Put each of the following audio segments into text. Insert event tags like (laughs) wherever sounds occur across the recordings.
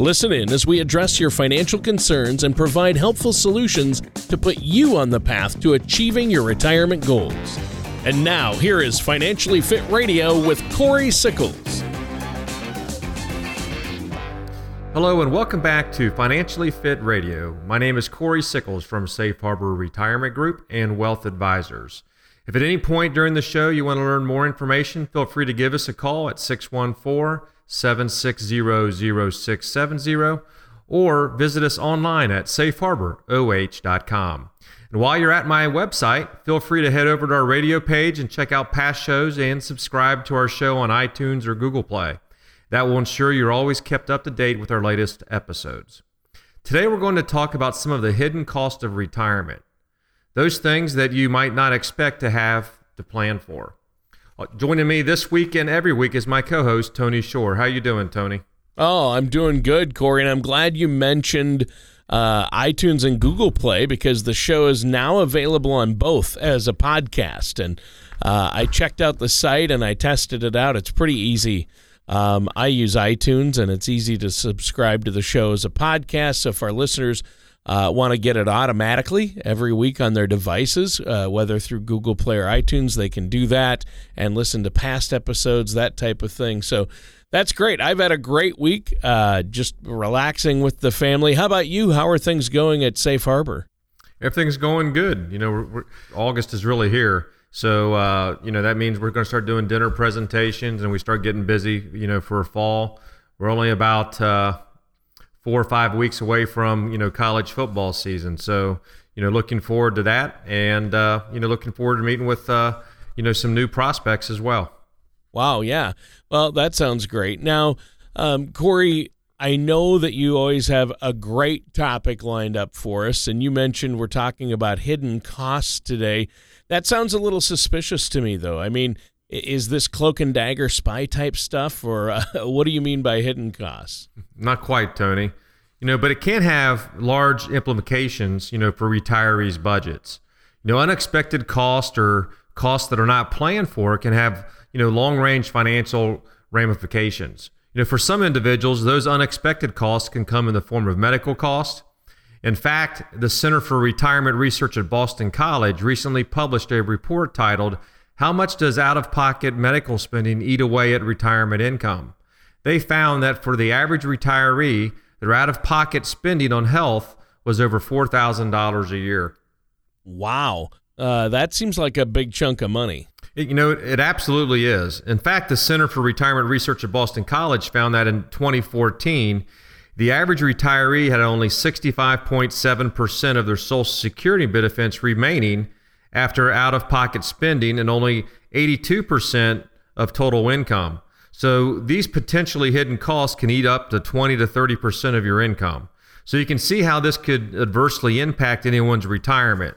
Listen in as we address your financial concerns and provide helpful solutions to put you on the path to achieving your retirement goals. And now, here is Financially Fit Radio with Corey Sickles. Hello, and welcome back to Financially Fit Radio. My name is Corey Sickles from Safe Harbor Retirement Group and Wealth Advisors. If at any point during the show you want to learn more information, feel free to give us a call at 614 760 0670 or visit us online at safeharboroh.com. And while you're at my website, feel free to head over to our radio page and check out past shows and subscribe to our show on iTunes or Google Play. That will ensure you're always kept up to date with our latest episodes. Today, we're going to talk about some of the hidden cost of retirement, those things that you might not expect to have to plan for. Uh, joining me this week and every week is my co-host Tony Shore. How you doing, Tony? Oh, I'm doing good, Corey, and I'm glad you mentioned uh, iTunes and Google Play because the show is now available on both as a podcast. And uh, I checked out the site and I tested it out. It's pretty easy. Um, I use iTunes and it's easy to subscribe to the show as a podcast. So if our listeners uh, want to get it automatically every week on their devices, uh, whether through Google Play or iTunes, they can do that and listen to past episodes, that type of thing. So that's great. I've had a great week, uh, just relaxing with the family. How about you? How are things going at Safe Harbor? Everything's going good. You know, we're, we're, August is really here. So, uh, you know, that means we're going to start doing dinner presentations and we start getting busy, you know, for fall. We're only about, uh, four or five weeks away from you know college football season. So you know, looking forward to that, and uh, you know, looking forward to meeting with uh, you know some new prospects as well. Wow, yeah. Well, that sounds great. Now, um, Corey, I know that you always have a great topic lined up for us, and you mentioned we're talking about hidden costs today. That sounds a little suspicious to me, though. I mean, is this cloak and dagger spy type stuff, or uh, (laughs) what do you mean by hidden costs? Not quite, Tony. You know, but it can have large implications, you know, for retirees' budgets. You know, unexpected costs or costs that are not planned for can have, you know, long-range financial ramifications. You know, for some individuals, those unexpected costs can come in the form of medical costs. In fact, the Center for Retirement Research at Boston College recently published a report titled how much does out of pocket medical spending eat away at retirement income? They found that for the average retiree, their out of pocket spending on health was over $4,000 a year. Wow. Uh, that seems like a big chunk of money. It, you know, it absolutely is. In fact, the Center for Retirement Research at Boston College found that in 2014, the average retiree had only 65.7% of their Social Security benefits remaining after out of pocket spending and only 82% of total income. So these potentially hidden costs can eat up to 20 to 30% of your income. So you can see how this could adversely impact anyone's retirement.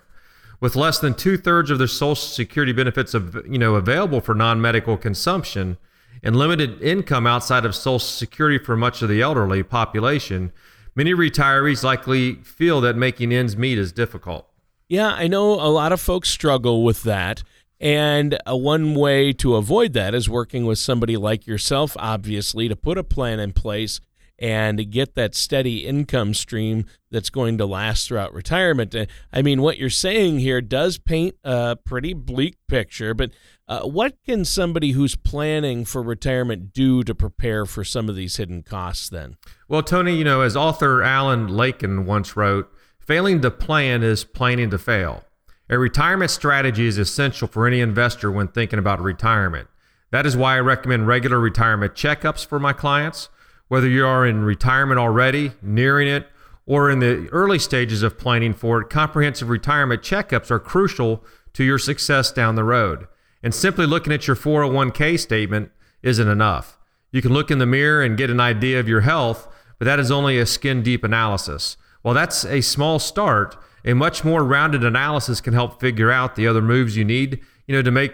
With less than two thirds of their Social Security benefits, of, you know, available for non-medical consumption, and limited income outside of Social Security for much of the elderly population, many retirees likely feel that making ends meet is difficult. Yeah, I know a lot of folks struggle with that. And uh, one way to avoid that is working with somebody like yourself, obviously, to put a plan in place and get that steady income stream that's going to last throughout retirement. Uh, I mean, what you're saying here does paint a pretty bleak picture, but uh, what can somebody who's planning for retirement do to prepare for some of these hidden costs then? Well, Tony, you know, as author Alan Lakein once wrote, Failing to plan is planning to fail. A retirement strategy is essential for any investor when thinking about retirement. That is why I recommend regular retirement checkups for my clients. Whether you are in retirement already, nearing it, or in the early stages of planning for it, comprehensive retirement checkups are crucial to your success down the road. And simply looking at your 401k statement isn't enough. You can look in the mirror and get an idea of your health, but that is only a skin deep analysis. While that's a small start, a much more rounded analysis can help figure out the other moves you need, you know, to make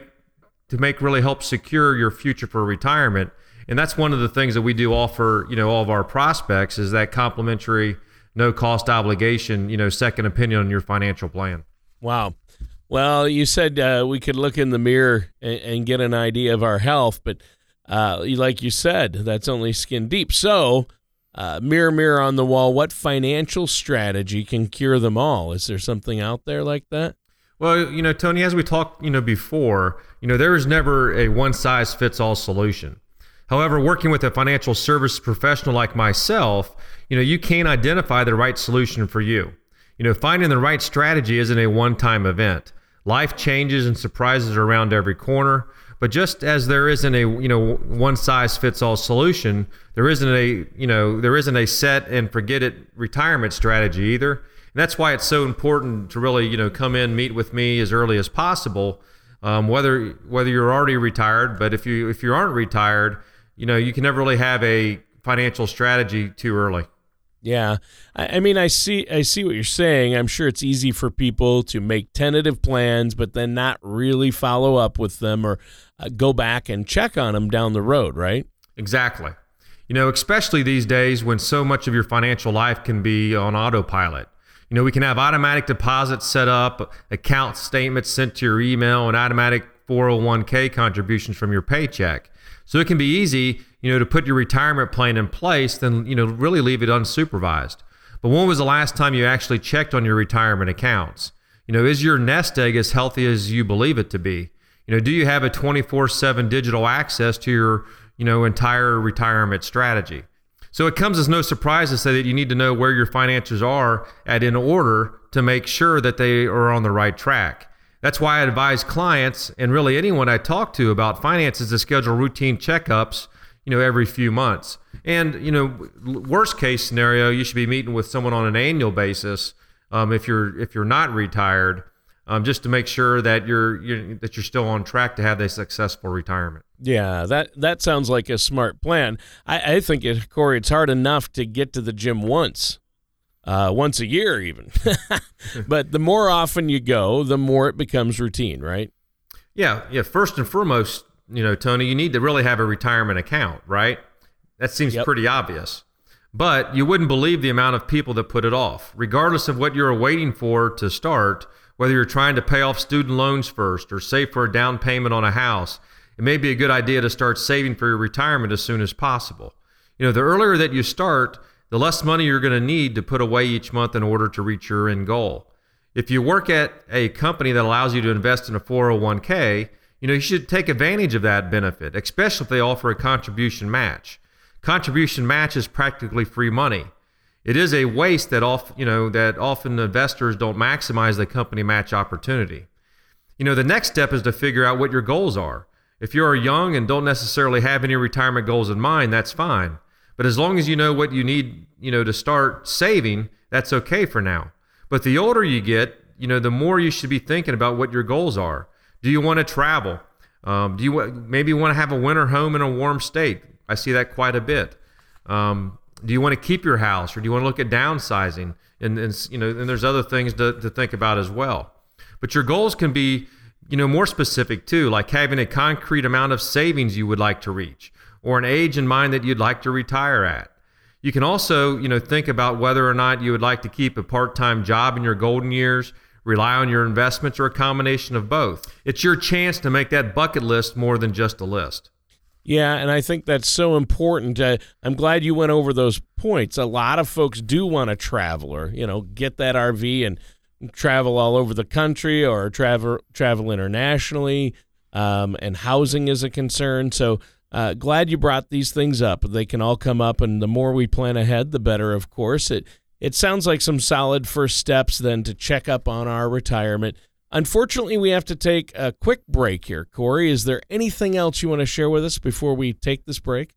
to make really help secure your future for retirement. And that's one of the things that we do offer, you know, all of our prospects is that complimentary, no cost obligation, you know, second opinion on your financial plan. Wow. Well, you said uh, we could look in the mirror and, and, get an idea of our health, but uh, like you said, that's only skin deep. So, uh, mirror, mirror on the wall, what financial strategy can cure them all? Is there something out there like that? Well, you know, Tony, as we talked, you know, before, you know, there is never a one size fits all solution. However, working with a financial service professional like myself, you know, you can identify the right solution for you. You know, finding the right strategy isn't a one time event. Life changes and surprises are around every corner. But just as there isn't a you know one size fits all solution, there isn't a you know there isn't a set and forget it retirement strategy either. And that's why it's so important to really you know come in meet with me as early as possible. Um, whether whether you're already retired, but if you if you aren't retired, you know you can never really have a financial strategy too early. Yeah, I, I, mean, I see, I see what you're saying. I'm sure it's easy for people to make tentative plans, but then not really follow up with them or uh, go back and check on them down the road, right? Exactly. You know, especially these days when so much of your financial life can be on autopilot. You know, we can have automatic deposits set up, account statements sent to your email, and automatic 401k contributions from your paycheck. So it can be easy, you know, to put your retirement plan in place, then, you know, really leave it unsupervised. But when was the last time you actually checked on your retirement accounts? You know, is your nest egg as healthy as you believe it to be? You know, do you have a 24/7 digital access to your, you know, entire retirement strategy? So it comes as no surprise to say that you need to know where your finances are at in order to make sure that they are on the right track. That's why I advise clients and really anyone I talk to about finances to schedule routine checkups, you know, every few months. And, you know, worst case scenario, you should be meeting with someone on an annual basis um, if you're if you're not retired, um, just to make sure that you're, you're that you're still on track to have a successful retirement. Yeah, that that sounds like a smart plan. I, I think it, Corey, it's hard enough to get to the gym once uh, once a year, even. (laughs) but the more often you go, the more it becomes routine, right? Yeah, yeah. First and foremost, you know, Tony, you need to really have a retirement account, right? That seems yep. pretty obvious. But you wouldn't believe the amount of people that put it off, regardless of what you're waiting for to start. Whether you're trying to pay off student loans first or save for a down payment on a house, it may be a good idea to start saving for your retirement as soon as possible. You know, the earlier that you start, the less money you're going to need to put away each month in order to reach your end goal. If you work at a company that allows you to invest in a 401k, you know, you should take advantage of that benefit, especially if they offer a contribution match. Contribution match is practically free money. It is a waste that off, you know, that often investors don't maximize the company match opportunity. You know, the next step is to figure out what your goals are. If you're young and don't necessarily have any retirement goals in mind, that's fine. But as long as you know what you need, you know, to start saving, that's okay for now. But the older you get, you know, the more you should be thinking about what your goals are. Do you want to travel? Um, do you maybe want to have a winter home in a warm state? I see that quite a bit. Um, do you want to keep your house, or do you want to look at downsizing? And, and you know, and there's other things to, to think about as well. But your goals can be, you know, more specific too, like having a concrete amount of savings you would like to reach, or an age in mind that you'd like to retire at. You can also, you know, think about whether or not you would like to keep a part-time job in your golden years, rely on your investments, or a combination of both. It's your chance to make that bucket list more than just a list. Yeah, and I think that's so important. Uh, I'm glad you went over those points. A lot of folks do want to travel or, you know, get that RV and travel all over the country or travel travel internationally. Um, and housing is a concern. So uh, glad you brought these things up. They can all come up, and the more we plan ahead, the better. Of course, it it sounds like some solid first steps then to check up on our retirement. Unfortunately, we have to take a quick break here. Corey, is there anything else you want to share with us before we take this break?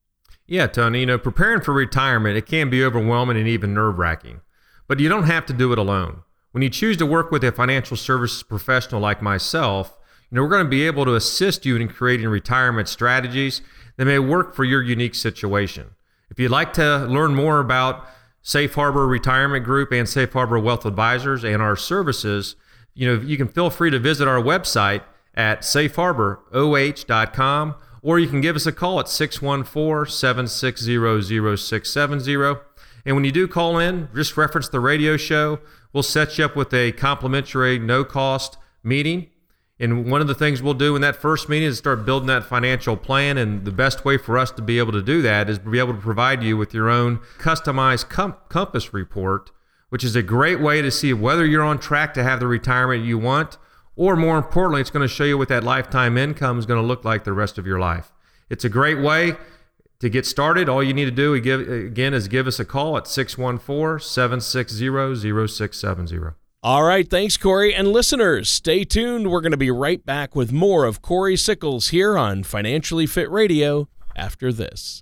Yeah, Tony. You know, preparing for retirement it can be overwhelming and even nerve wracking, but you don't have to do it alone. When you choose to work with a financial services professional like myself, you know, we're going to be able to assist you in creating retirement strategies that may work for your unique situation. If you'd like to learn more about Safe Harbor Retirement Group and Safe Harbor Wealth Advisors and our services, you know, you can feel free to visit our website at safeharboroh.com or you can give us a call at 614-760-0670. And when you do call in, just reference the radio show. We'll set you up with a complimentary no cost meeting and one of the things we'll do in that first meeting is start building that financial plan. And the best way for us to be able to do that is be able to provide you with your own customized com- compass report, which is a great way to see whether you're on track to have the retirement you want, or more importantly, it's going to show you what that lifetime income is going to look like the rest of your life. It's a great way to get started. All you need to do again is give us a call at 614 760 0670. All right, thanks, Corey. And listeners, stay tuned. We're going to be right back with more of Corey Sickles here on Financially Fit Radio after this.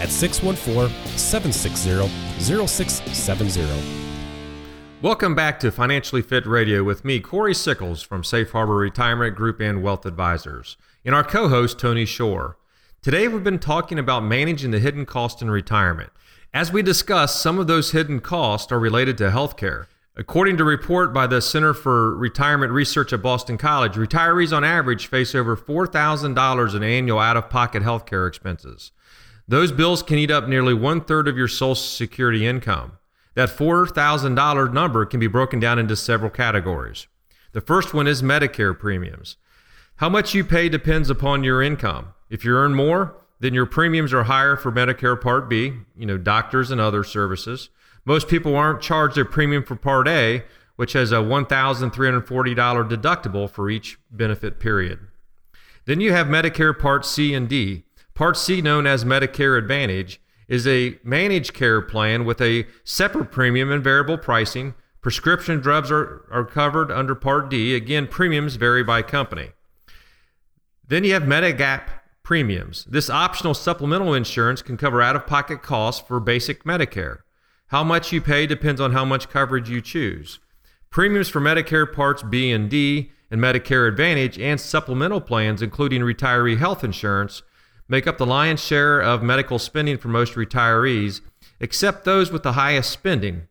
at 614 760 0670. Welcome back to Financially Fit Radio with me, Corey Sickles from Safe Harbor Retirement Group and Wealth Advisors, and our co host, Tony Shore. Today, we've been talking about managing the hidden cost in retirement. As we discussed, some of those hidden costs are related to healthcare. According to a report by the Center for Retirement Research at Boston College, retirees on average face over $4,000 in annual out of pocket healthcare expenses. Those bills can eat up nearly one third of your Social Security income. That $4,000 number can be broken down into several categories. The first one is Medicare premiums. How much you pay depends upon your income. If you earn more, then your premiums are higher for Medicare Part B, you know, doctors and other services. Most people aren't charged a premium for Part A, which has a $1,340 deductible for each benefit period. Then you have Medicare Part C and D. Part C, known as Medicare Advantage, is a managed care plan with a separate premium and variable pricing. Prescription drugs are, are covered under Part D. Again, premiums vary by company. Then you have Medigap premiums. This optional supplemental insurance can cover out of pocket costs for basic Medicare. How much you pay depends on how much coverage you choose. Premiums for Medicare Parts B and D and Medicare Advantage and supplemental plans, including retiree health insurance, make up the lion's share of medical spending for most retirees, except those with the highest spending.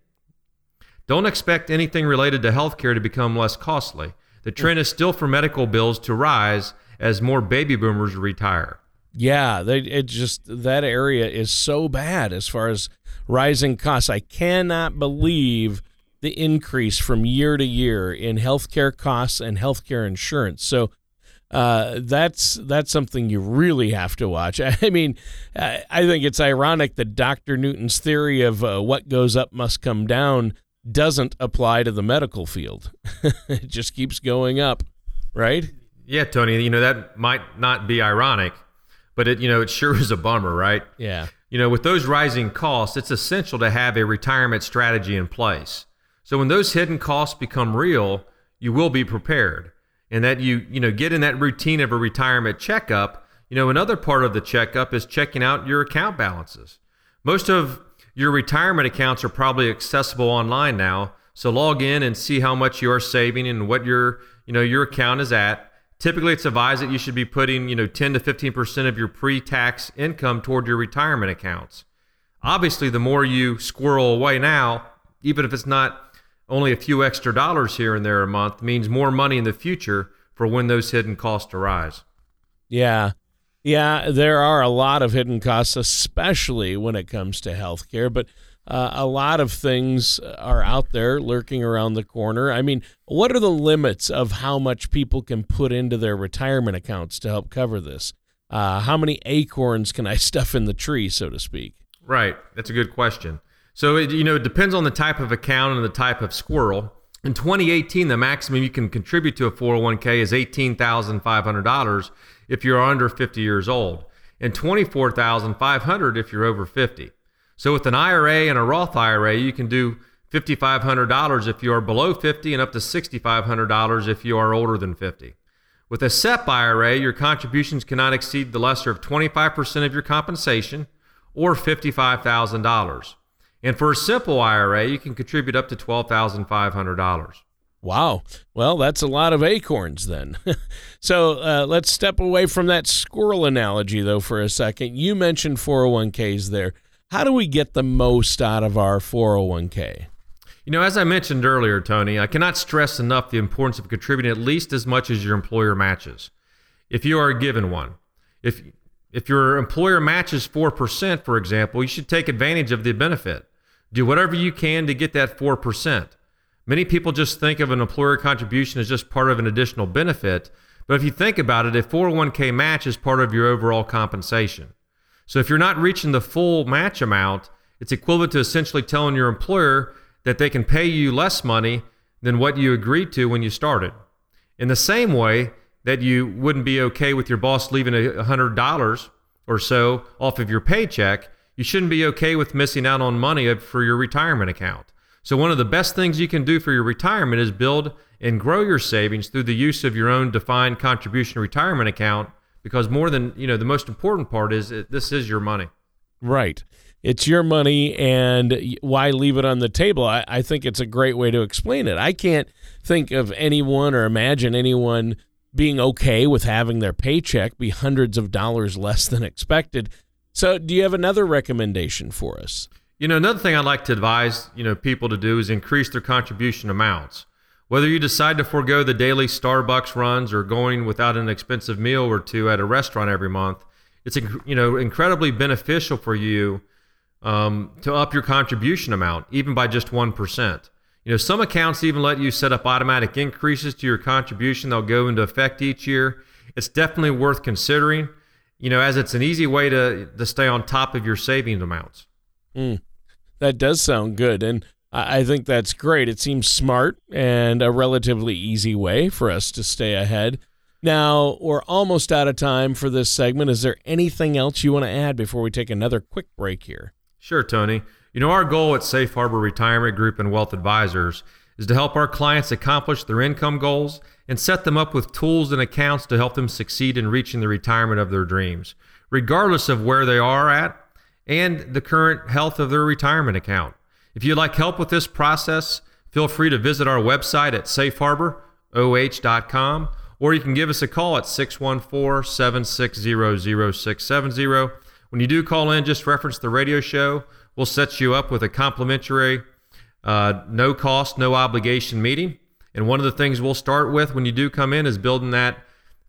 Don't expect anything related to healthcare to become less costly. The trend is still for medical bills to rise as more baby boomers retire. Yeah, they, it just that area is so bad as far as rising costs. I cannot believe the increase from year to year in healthcare costs and healthcare insurance. So uh, that's that's something you really have to watch. (laughs) I mean, I think it's ironic that Dr. Newton's theory of uh, what goes up must come down doesn't apply to the medical field. (laughs) it just keeps going up, right? Yeah, Tony. You know that might not be ironic, but it you know it sure (laughs) is a bummer, right? Yeah. You know, with those rising costs, it's essential to have a retirement strategy in place. So when those hidden costs become real, you will be prepared and that you you know get in that routine of a retirement checkup you know another part of the checkup is checking out your account balances. Most of your retirement accounts are probably accessible online now so log in and see how much you are saving and what your you know your account is at. Typically it's advised that you should be putting you know 10 to 15% of your pre-tax income toward your retirement accounts. Obviously the more you squirrel away now even if it's not only a few extra dollars here and there a month means more money in the future for when those hidden costs arise. Yeah. Yeah, there are a lot of hidden costs, especially when it comes to healthcare, but uh, a lot of things are out there lurking around the corner. I mean, what are the limits of how much people can put into their retirement accounts to help cover this? Uh, how many acorns can I (laughs) stuff in the tree, so to speak? Right. That's a good question. So it you know it depends on the type of account and the type of squirrel. In 2018, the maximum you can contribute to a 401k is $18,500 if you're under 50 years old, and 24,500 if you're over 50. So with an IRA and a Roth IRA, you can do $5,500 if you are below 50 and up to $6,500 if you are older than 50. With a SEP IRA, your contributions cannot exceed the lesser of 25% of your compensation or $55,000. And for a simple IRA, you can contribute up to $12,500. Wow. Well, that's a lot of acorns then. (laughs) so uh, let's step away from that squirrel analogy, though, for a second. You mentioned 401ks there. How do we get the most out of our 401k? You know, as I mentioned earlier, Tony, I cannot stress enough the importance of contributing at least as much as your employer matches. If you are given one, if if your employer matches 4%, for example, you should take advantage of the benefit. Do whatever you can to get that 4%. Many people just think of an employer contribution as just part of an additional benefit, but if you think about it, a 401k match is part of your overall compensation. So if you're not reaching the full match amount, it's equivalent to essentially telling your employer that they can pay you less money than what you agreed to when you started. In the same way that you wouldn't be okay with your boss leaving a $100 or so off of your paycheck, you shouldn't be okay with missing out on money for your retirement account. So, one of the best things you can do for your retirement is build and grow your savings through the use of your own defined contribution retirement account. Because more than, you know, the most important part is it, this is your money. Right. It's your money, and why leave it on the table? I, I think it's a great way to explain it. I can't think of anyone or imagine anyone being okay with having their paycheck be hundreds of dollars less than expected. So, do you have another recommendation for us? You know, another thing I'd like to advise, you know, people to do is increase their contribution amounts. Whether you decide to forego the daily Starbucks runs or going without an expensive meal or two at a restaurant every month, it's you know incredibly beneficial for you um, to up your contribution amount, even by just one percent. You know, some accounts even let you set up automatic increases to your contribution. They'll go into effect each year. It's definitely worth considering. You know, as it's an easy way to to stay on top of your savings amounts. Mm. That does sound good. And I think that's great. It seems smart and a relatively easy way for us to stay ahead. Now, we're almost out of time for this segment. Is there anything else you want to add before we take another quick break here? Sure, Tony. You know, our goal at Safe Harbor Retirement Group and Wealth Advisors is to help our clients accomplish their income goals and set them up with tools and accounts to help them succeed in reaching the retirement of their dreams, regardless of where they are at and the current health of their retirement account. If you'd like help with this process, feel free to visit our website at safeharboroh.com or you can give us a call at 614 760 0670. When you do call in, just reference the radio show. We'll set you up with a complimentary, uh, no cost, no obligation meeting. And one of the things we'll start with when you do come in is building that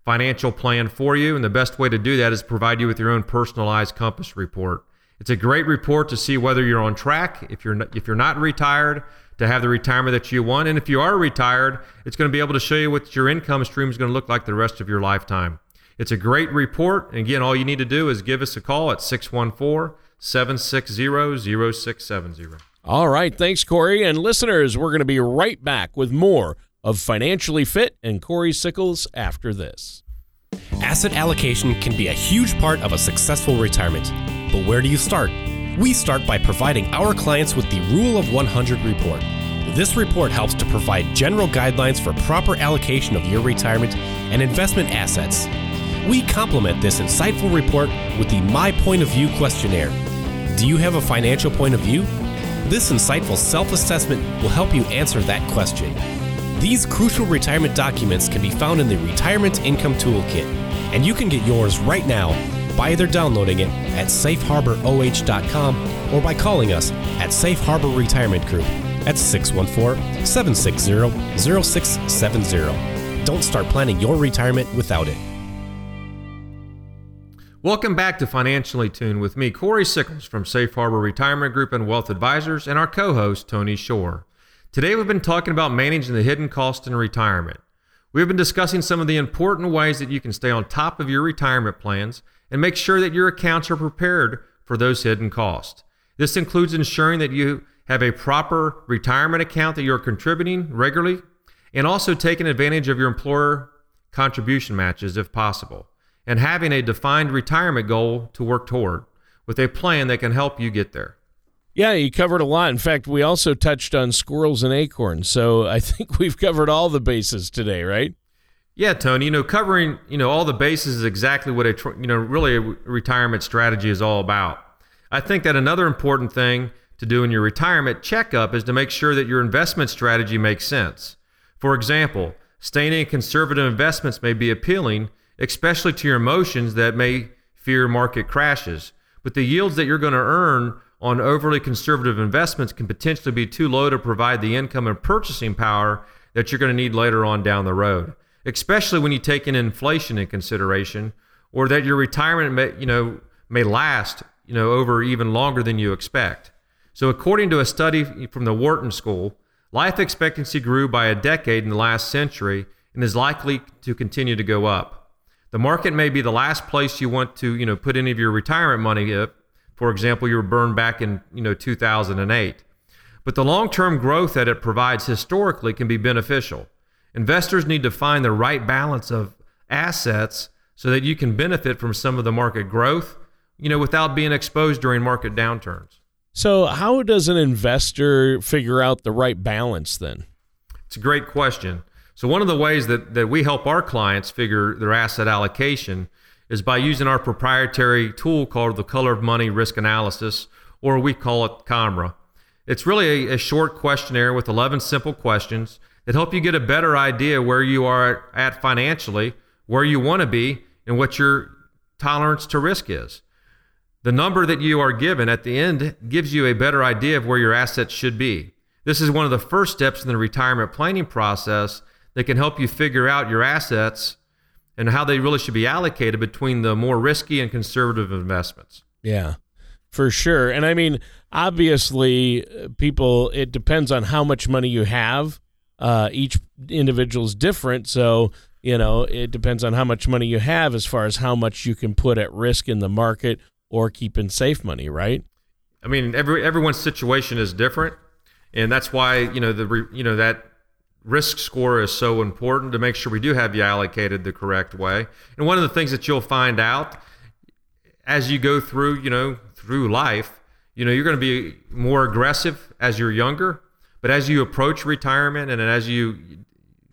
financial plan for you. And the best way to do that is provide you with your own personalized compass report. It's a great report to see whether you're on track. If you're not, if you're not retired, to have the retirement that you want, and if you are retired, it's going to be able to show you what your income stream is going to look like the rest of your lifetime. It's a great report. And again, all you need to do is give us a call at 614 760 0670. All right. Thanks, Corey. And listeners, we're going to be right back with more of Financially Fit and Corey Sickles after this. Asset allocation can be a huge part of a successful retirement. But where do you start? We start by providing our clients with the Rule of 100 report. This report helps to provide general guidelines for proper allocation of your retirement and investment assets. We complement this insightful report with the My Point of View questionnaire. Do you have a financial point of view? This insightful self assessment will help you answer that question. These crucial retirement documents can be found in the Retirement Income Toolkit, and you can get yours right now by either downloading it at safeharboroh.com or by calling us at Safe Harbor Retirement Group at 614 760 0670. Don't start planning your retirement without it. Welcome back to Financially Tuned with me, Corey Sickles from Safe Harbor Retirement Group and Wealth Advisors, and our co host, Tony Shore. Today, we've been talking about managing the hidden cost in retirement. We've been discussing some of the important ways that you can stay on top of your retirement plans and make sure that your accounts are prepared for those hidden costs. This includes ensuring that you have a proper retirement account that you're contributing regularly and also taking advantage of your employer contribution matches if possible, and having a defined retirement goal to work toward with a plan that can help you get there. Yeah, you covered a lot. In fact, we also touched on squirrels and acorns. So I (laughs) think we've covered all the bases today, right? Yeah, Tony. You know, covering you know all the bases is exactly what a you know really a retirement strategy is all about. I think that another important thing to do in your retirement checkup is to make sure that your investment strategy makes sense. For example, staying in conservative investments may be appealing, especially to your emotions that may fear market crashes. But the yields that you're going to earn on overly conservative investments can potentially be too low to provide the income and purchasing power that you're going to need later on down the road, especially when you take in inflation in consideration or that your retirement may, you know, may last, you know, over even longer than you expect. So according to a study from the Wharton School, life expectancy grew by a decade in the last century and is likely to continue to go up. The market may be the last place you want to, you know, put any of your retirement money if, for example, you were burned back in, you know, 2008. But the long-term growth that it provides historically can be beneficial. Investors need to find the right balance of assets so that you can benefit from some of the market growth, you know, without being exposed during market downturns. So, how does an investor figure out the right balance then? It's a great question. So, one of the ways that, that we help our clients figure their asset allocation is by using our proprietary tool called the Color of Money Risk Analysis, or we call it COMRA. It's really a, a short questionnaire with 11 simple questions that help you get a better idea where you are at financially, where you want to be, and what your tolerance to risk is. The number that you are given at the end gives you a better idea of where your assets should be. This is one of the first steps in the retirement planning process that can help you figure out your assets and how they really should be allocated between the more risky and conservative investments. Yeah, for sure. And I mean, obviously, people, it depends on how much money you have. Uh, each individual is different. So, you know, it depends on how much money you have as far as how much you can put at risk in the market or keeping safe money, right? I mean, every everyone's situation is different, and that's why you know the you know that risk score is so important to make sure we do have you allocated the correct way. And one of the things that you'll find out as you go through, you know, through life, you know, you're going to be more aggressive as you're younger, but as you approach retirement and as you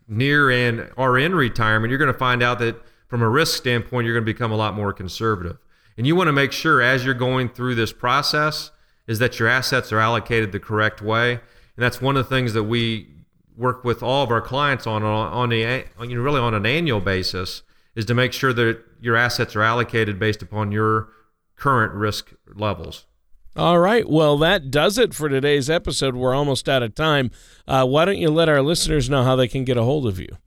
near and are in retirement, you're going to find out that from a risk standpoint, you're going to become a lot more conservative. And you want to make sure as you're going through this process is that your assets are allocated the correct way. And that's one of the things that we work with all of our clients on on a you know really on an annual basis is to make sure that your assets are allocated based upon your current risk levels. All right. Well, that does it for today's episode. We're almost out of time. Uh, why don't you let our listeners know how they can get a hold of you?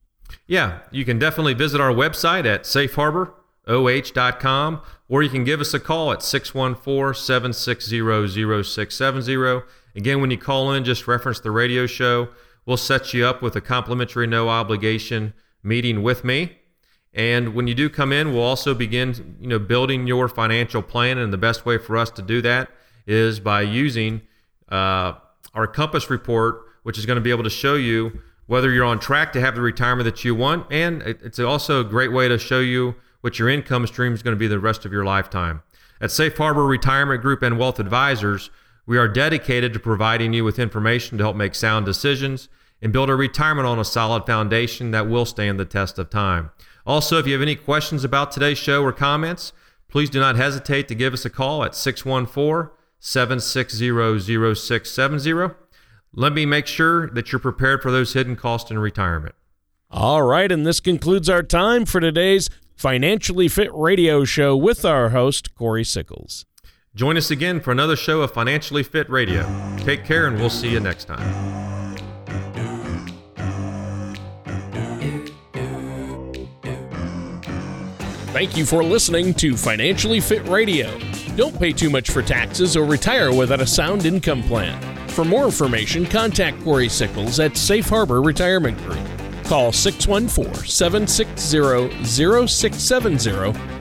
Yeah, you can definitely visit our website at Safe Harbor oh.com, or you can give us a call at 614 760 0670. Again, when you call in, just reference the radio show. We'll set you up with a complimentary, no obligation meeting with me. And when you do come in, we'll also begin, you know, building your financial plan. And the best way for us to do that is by using uh, our Compass report, which is going to be able to show you whether you're on track to have the retirement that you want. And it's also a great way to show you what your income stream is going to be the rest of your lifetime. At Safe Harbor Retirement Group and Wealth Advisors, we are dedicated to providing you with information to help make sound decisions and build a retirement on a solid foundation that will stand the test of time. Also, if you have any questions about today's show or comments, please do not hesitate to give us a call at 614 760 0670. Let me make sure that you're prepared for those hidden costs in retirement. All right, and this concludes our time for today's Financially Fit Radio Show with our host, Corey Sickles. Join us again for another show of Financially Fit Radio. Take care, and we'll see you next time. Thank you for listening to Financially Fit Radio. Don't pay too much for taxes or retire without a sound income plan. For more information, contact Corey Sickles at Safe Harbor Retirement Group. Call 614 760 0670